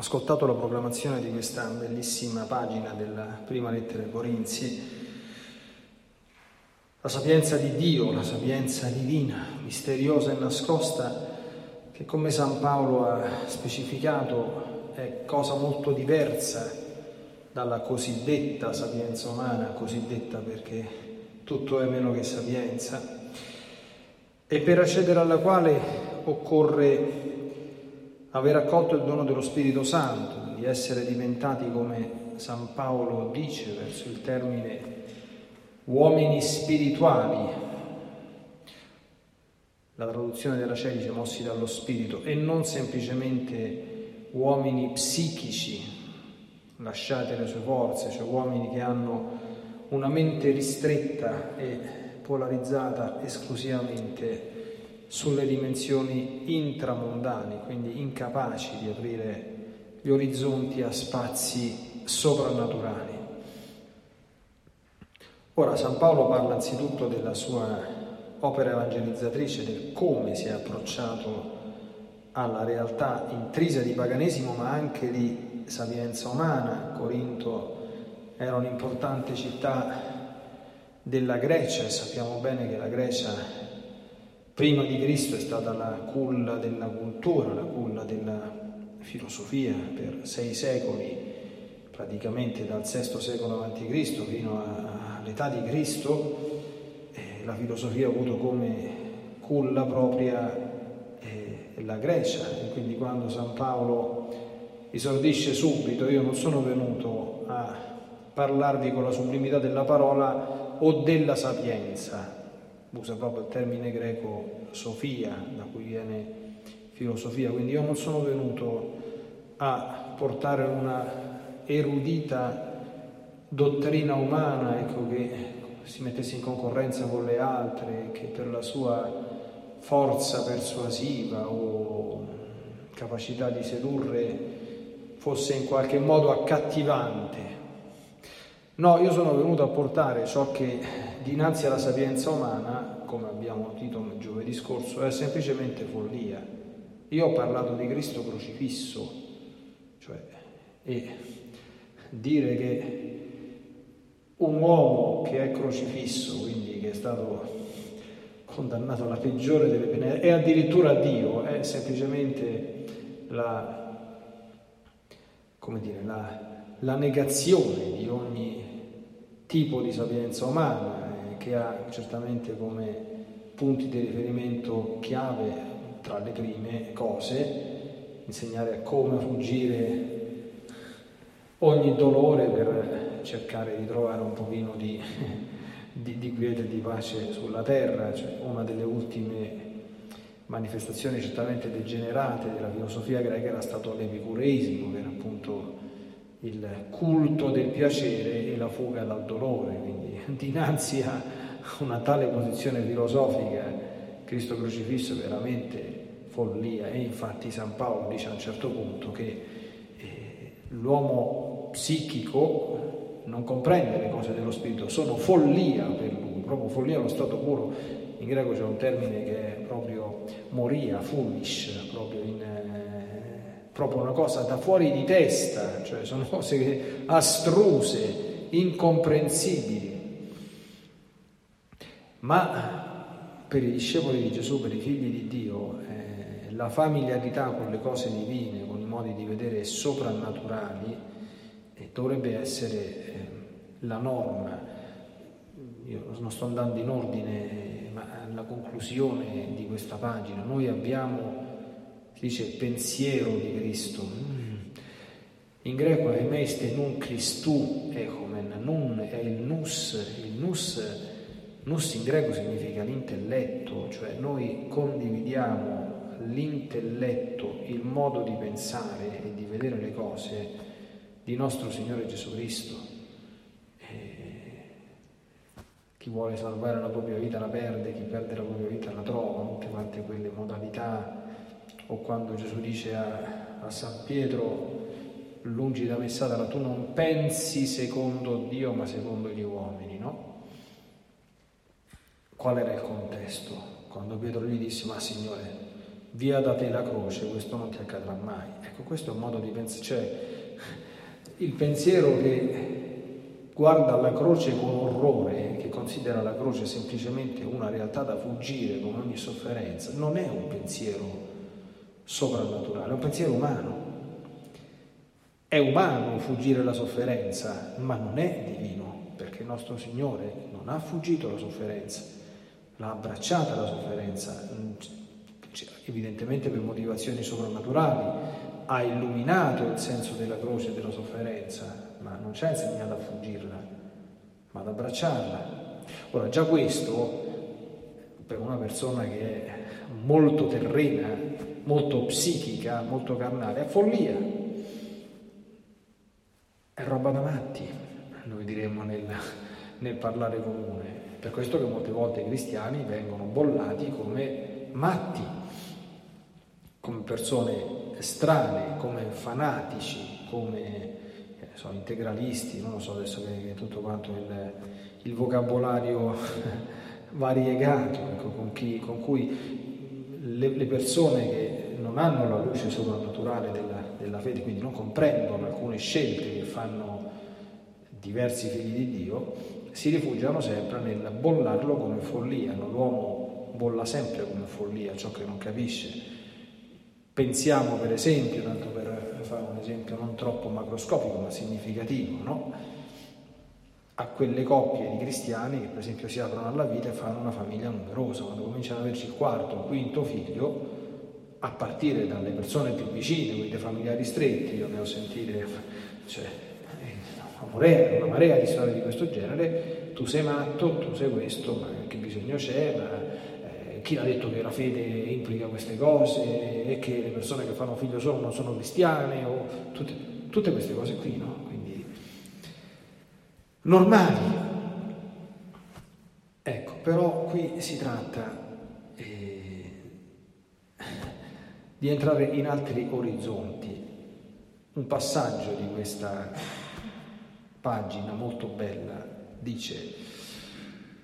ascoltato la proclamazione di questa bellissima pagina della prima lettera ai Corinzi, la sapienza di Dio, la sapienza divina, misteriosa e nascosta, che come San Paolo ha specificato è cosa molto diversa dalla cosiddetta sapienza umana, cosiddetta perché tutto è meno che sapienza, e per accedere alla quale occorre aver accolto il dono dello Spirito Santo, di essere diventati, come San Paolo dice verso il termine, uomini spirituali. La traduzione della Celice mossi dallo Spirito e non semplicemente uomini psichici, lasciate le sue forze, cioè uomini che hanno una mente ristretta e polarizzata esclusivamente sulle dimensioni intramondane, quindi incapaci di aprire gli orizzonti a spazi soprannaturali. Ora San Paolo parla anzitutto della sua opera evangelizzatrice, del come si è approcciato alla realtà intrisa di paganesimo ma anche di sapienza umana. Corinto era un'importante città della Grecia e sappiamo bene che la Grecia prima di Cristo è stata la culla della cultura, la culla della filosofia per sei secoli, praticamente dal VI secolo a.C. fino all'età di Cristo, eh, la filosofia ha avuto come culla propria eh, la Grecia e quindi quando San Paolo esordisce subito, io non sono venuto a parlarvi con la sublimità della parola o della sapienza, usa proprio il termine greco sofia, da cui viene filosofia, quindi io non sono venuto a portare una erudita dottrina umana ecco, che si mettesse in concorrenza con le altre, che per la sua forza persuasiva o capacità di sedurre fosse in qualche modo accattivante. No, io sono venuto a portare ciò che dinanzi alla sapienza umana, come abbiamo udito giovedì scorso, è semplicemente follia. Io ho parlato di Cristo crocifisso, cioè, e dire che un uomo che è crocifisso, quindi che è stato condannato alla peggiore delle pene, e addirittura Dio, è semplicemente la, dire, la, la negazione di ogni tipo di sapienza umana, che ha certamente come punti di riferimento chiave tra le prime cose, insegnare come fuggire ogni dolore per cercare di trovare un pochino di, di, di quiete e di pace sulla terra, cioè una delle ultime manifestazioni certamente degenerate della filosofia greca era stato l'epicureismo, che era appunto il culto del piacere e la fuga dal dolore, dinanzi a una tale posizione filosofica, Cristo crocifisso è veramente follia e infatti San Paolo dice a un certo punto che eh, l'uomo psichico non comprende le cose dello spirito, sono follia per lui, proprio follia allo stato puro. In greco c'è un termine che è proprio moria, fumish, proprio in, proprio una cosa da fuori di testa, cioè sono cose astruse, incomprensibili. Ma per i discepoli di Gesù, per i figli di Dio, eh, la familiarità con le cose divine, con i modi di vedere soprannaturali, eh, dovrebbe essere eh, la norma. Io non sto andando in ordine, ma alla conclusione di questa pagina noi abbiamo si dice pensiero di Cristo. Mm. In greco è meiste nun Christu echomen, nun è il nus, il nus, nus in greco significa l'intelletto, cioè noi condividiamo l'intelletto, il modo di pensare e di vedere le cose di nostro Signore Gesù Cristo. chi vuole salvare la propria vita la perde, chi perde la propria vita la trova, tutte quante quelle modalità o quando Gesù dice a, a San Pietro, lungi da me Satana, tu non pensi secondo Dio ma secondo gli uomini, no? Qual era il contesto? Quando Pietro gli disse, ma Signore, via da te la croce, questo non ti accadrà mai. Ecco, questo è un modo di pensare, cioè il pensiero che guarda alla croce con orrore, che considera la croce semplicemente una realtà da fuggire con ogni sofferenza, non è un pensiero soprannaturale, è un pensiero umano. È umano fuggire la sofferenza, ma non è divino, perché il nostro Signore non ha fuggito la sofferenza, l'ha abbracciata la sofferenza, evidentemente per motivazioni soprannaturali, ha illuminato il senso della croce e della sofferenza, ma non ci ha insegnato a fuggirla, ma ad abbracciarla. Ora, già questo, per una persona che è molto terrena, molto psichica, molto carnale, è follia. È roba da matti, noi diremmo nel, nel parlare comune. Per questo che molte volte i cristiani vengono bollati come matti, come persone strane, come fanatici, come so, integralisti, non lo so adesso che, è tutto quanto il, il vocabolario variegato ecco, con, chi, con, cui le, le, persone che non hanno la luce soprannaturale della, della fede, quindi non comprendono alcune scelte che fanno diversi figli di Dio, si rifugiano sempre nel bollarlo come follia. L'uomo bolla sempre come follia ciò che non capisce. Pensiamo per esempio, tanto per fare un esempio non troppo macroscopico ma significativo, no? a quelle coppie di cristiani che per esempio si aprono alla vita e fanno una famiglia numerosa, quando cominciano ad averci il quarto o quinto figlio, a partire dalle persone più vicine, quindi familiari stretti, io ne ho sentite, cioè, una marea, una marea di storie di questo genere, tu sei matto, tu sei questo, ma che bisogno c'è, ma chi ha detto che la fede implica queste cose e che le persone che fanno figlio solo non sono cristiane o tutte, tutte queste cose qui, no? Quindi normali. Ecco, però qui si tratta eh, di entrare in altri orizzonti. Un passaggio di questa pagina molto bella dice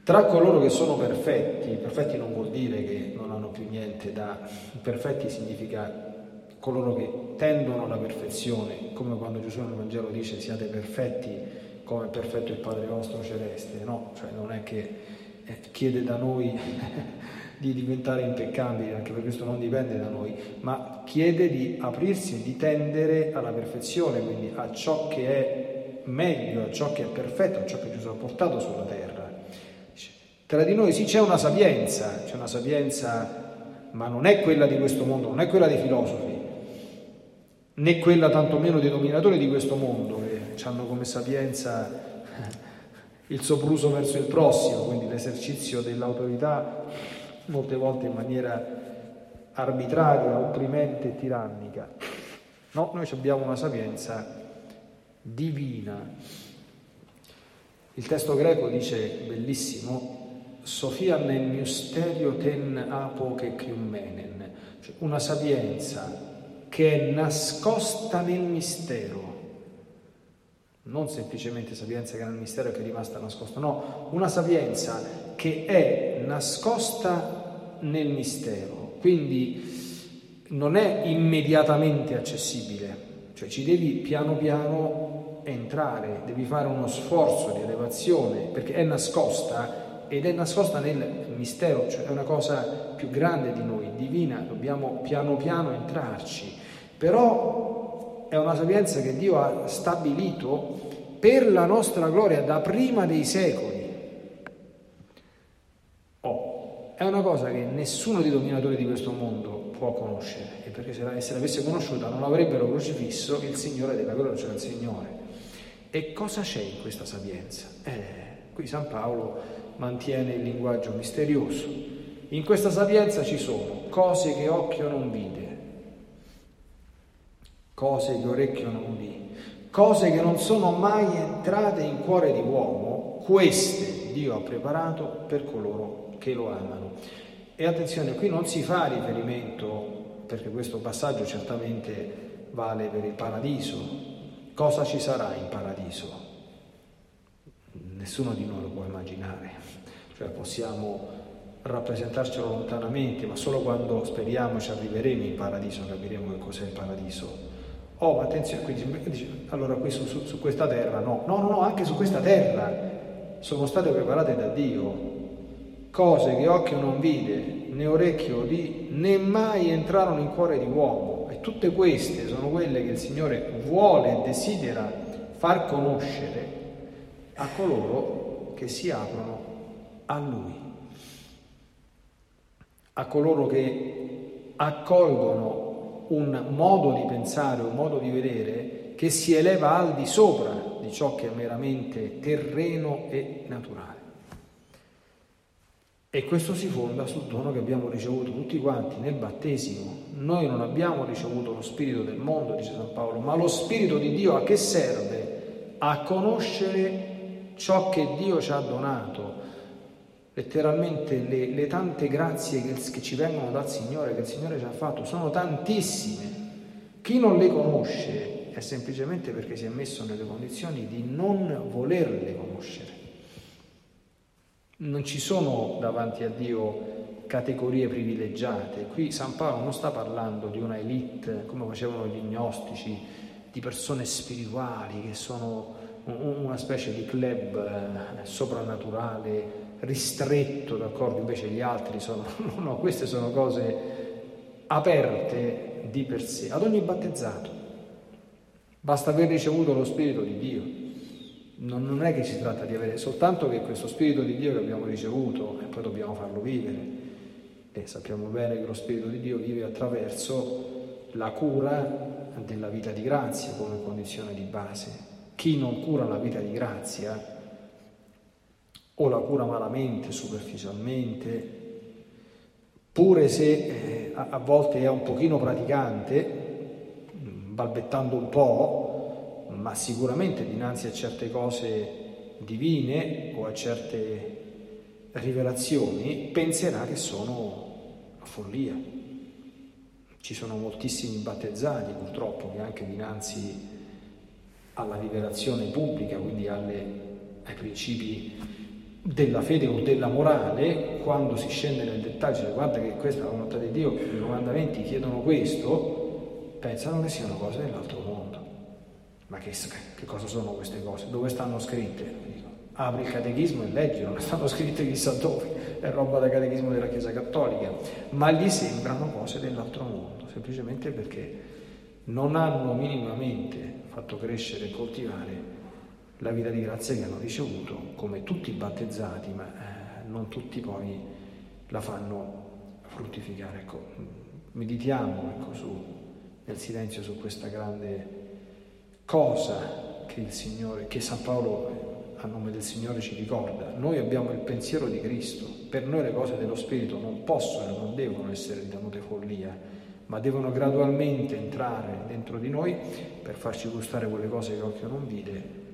tra coloro che sono perfetti, perfetti non vuol dire che non hanno più niente da... Perfetti significa coloro che tendono alla perfezione, come quando Gesù nel Vangelo dice siate perfetti come perfetto il Padre vostro celeste, no? Cioè non è che eh, chiede da noi di diventare impeccabili, anche per questo non dipende da noi, ma chiede di aprirsi e di tendere alla perfezione, quindi a ciò che è meglio, a ciò che è perfetto, a ciò che Gesù ha portato sulla terra. Tra di noi sì c'è una sapienza, c'è una sapienza, ma non è quella di questo mondo, non è quella dei filosofi, né quella tantomeno dei dominatori di questo mondo, che hanno come sapienza il sopruso verso il prossimo, quindi l'esercizio dell'autorità molte volte in maniera arbitraria, opprimente e tirannica. No, noi abbiamo una sapienza divina. Il testo greco dice bellissimo, Sofia nel misterio ten apo che criumenen, cioè una sapienza che è nascosta nel mistero, non semplicemente sapienza che nel mistero che è rimasta nascosta, no, una sapienza che è nascosta nel mistero, quindi non è immediatamente accessibile, cioè ci devi piano piano entrare, devi fare uno sforzo di elevazione perché è nascosta ed è nascosta nel mistero, cioè è una cosa più grande di noi, divina, dobbiamo piano piano entrarci, però è una sapienza che Dio ha stabilito per la nostra gloria da prima dei secoli. Oh, è una cosa che nessuno dei dominatori di questo mondo può conoscere, e perché se l'avesse conosciuta non avrebbero crocifisso il Signore della gloria, cioè il Signore. E cosa c'è in questa sapienza? Eh, qui San Paolo mantiene il linguaggio misterioso. In questa sapienza ci sono cose che occhio non vide, cose che orecchio non udì, cose che non sono mai entrate in cuore di uomo, queste Dio ha preparato per coloro che lo amano. E attenzione, qui non si fa riferimento, perché questo passaggio certamente vale per il paradiso. Cosa ci sarà in paradiso? Nessuno di noi lo può immaginare. Cioè possiamo rappresentarcelo lontanamente, ma solo quando speriamo ci arriveremo in paradiso capiremo che cos'è il paradiso. Oh, attenzione, quindi dice, allora qui su, su, su questa terra no, no, no, no, anche su questa terra sono state preparate da Dio cose che occhio non vide, né orecchio udì, né mai entrarono in cuore di uomo. E tutte queste sono quelle che il Signore vuole e desidera far conoscere a coloro che si aprono a Lui a coloro che accolgono un modo di pensare, un modo di vedere che si eleva al di sopra di ciò che è meramente terreno e naturale. E questo si fonda sul dono che abbiamo ricevuto tutti quanti nel battesimo. Noi non abbiamo ricevuto lo spirito del mondo, dice San Paolo, ma lo spirito di Dio a che serve? A conoscere ciò che Dio ci ha donato, letteralmente le, le tante grazie che, che, ci vengono dal Signore, che il Signore ci ha fatto, sono tantissime. Chi non le conosce è semplicemente perché si è messo nelle condizioni di non volerle conoscere. Non ci sono davanti a Dio categorie privilegiate. Qui San Paolo non sta parlando di una elite come facevano gli gnostici, di persone spirituali che sono una specie di club eh, soprannaturale ristretto, d'accordo? Invece gli altri sono, no, queste sono cose aperte di per sé, ad ogni battezzato. Basta aver ricevuto lo Spirito di Dio. Non, non è che si tratta di avere soltanto che questo Spirito di Dio che abbiamo ricevuto e poi dobbiamo farlo vivere. E sappiamo bene che lo Spirito di Dio vive attraverso la cura della vita di grazia come condizione di base. Chi non cura la vita di grazia o la cura malamente, superficialmente, pure se eh, a, volte è un pochino praticante, balbettando un po', ma sicuramente dinanzi a certe cose divine o a certe rivelazioni penserà che sono follia. Ci sono moltissimi battezzati purtroppo che anche dinanzi alla rivelazione pubblica, quindi alle, ai principi della fede o della morale, quando si scende nel dettaglio, cioè, guarda che questa è la volontà di Dio, i comandamenti chiedono questo, pensano che siano cose dell'altro mondo. Ma che, che cosa sono queste cose? Dove stanno scritte? Apri il catechismo e leggi, non stanno scritte chissà dove, è roba del catechismo della Chiesa Cattolica, ma gli sembrano cose dell'altro mondo, semplicemente perché non hanno minimamente fatto crescere e coltivare la vita di grazia che hanno ricevuto, come tutti i battezzati, ma eh, non tutti poi la fanno fruttificare. Ecco, meditiamo ecco, su, nel silenzio su questa grande cosa che il Signore, che San Paolo a nome del Signore ci ricorda. Noi abbiamo il pensiero di Cristo, per noi le cose dello Spirito non possono e non devono essere ritenute follia, ma devono gradualmente entrare dentro di noi per farci gustare quelle cose che occhio non vide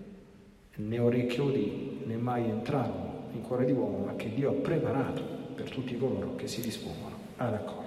né orecchio udì, né mai entrarono in cuore di uomo, ma che Dio ha preparato per tutti coloro che si dispongono ad accogliere.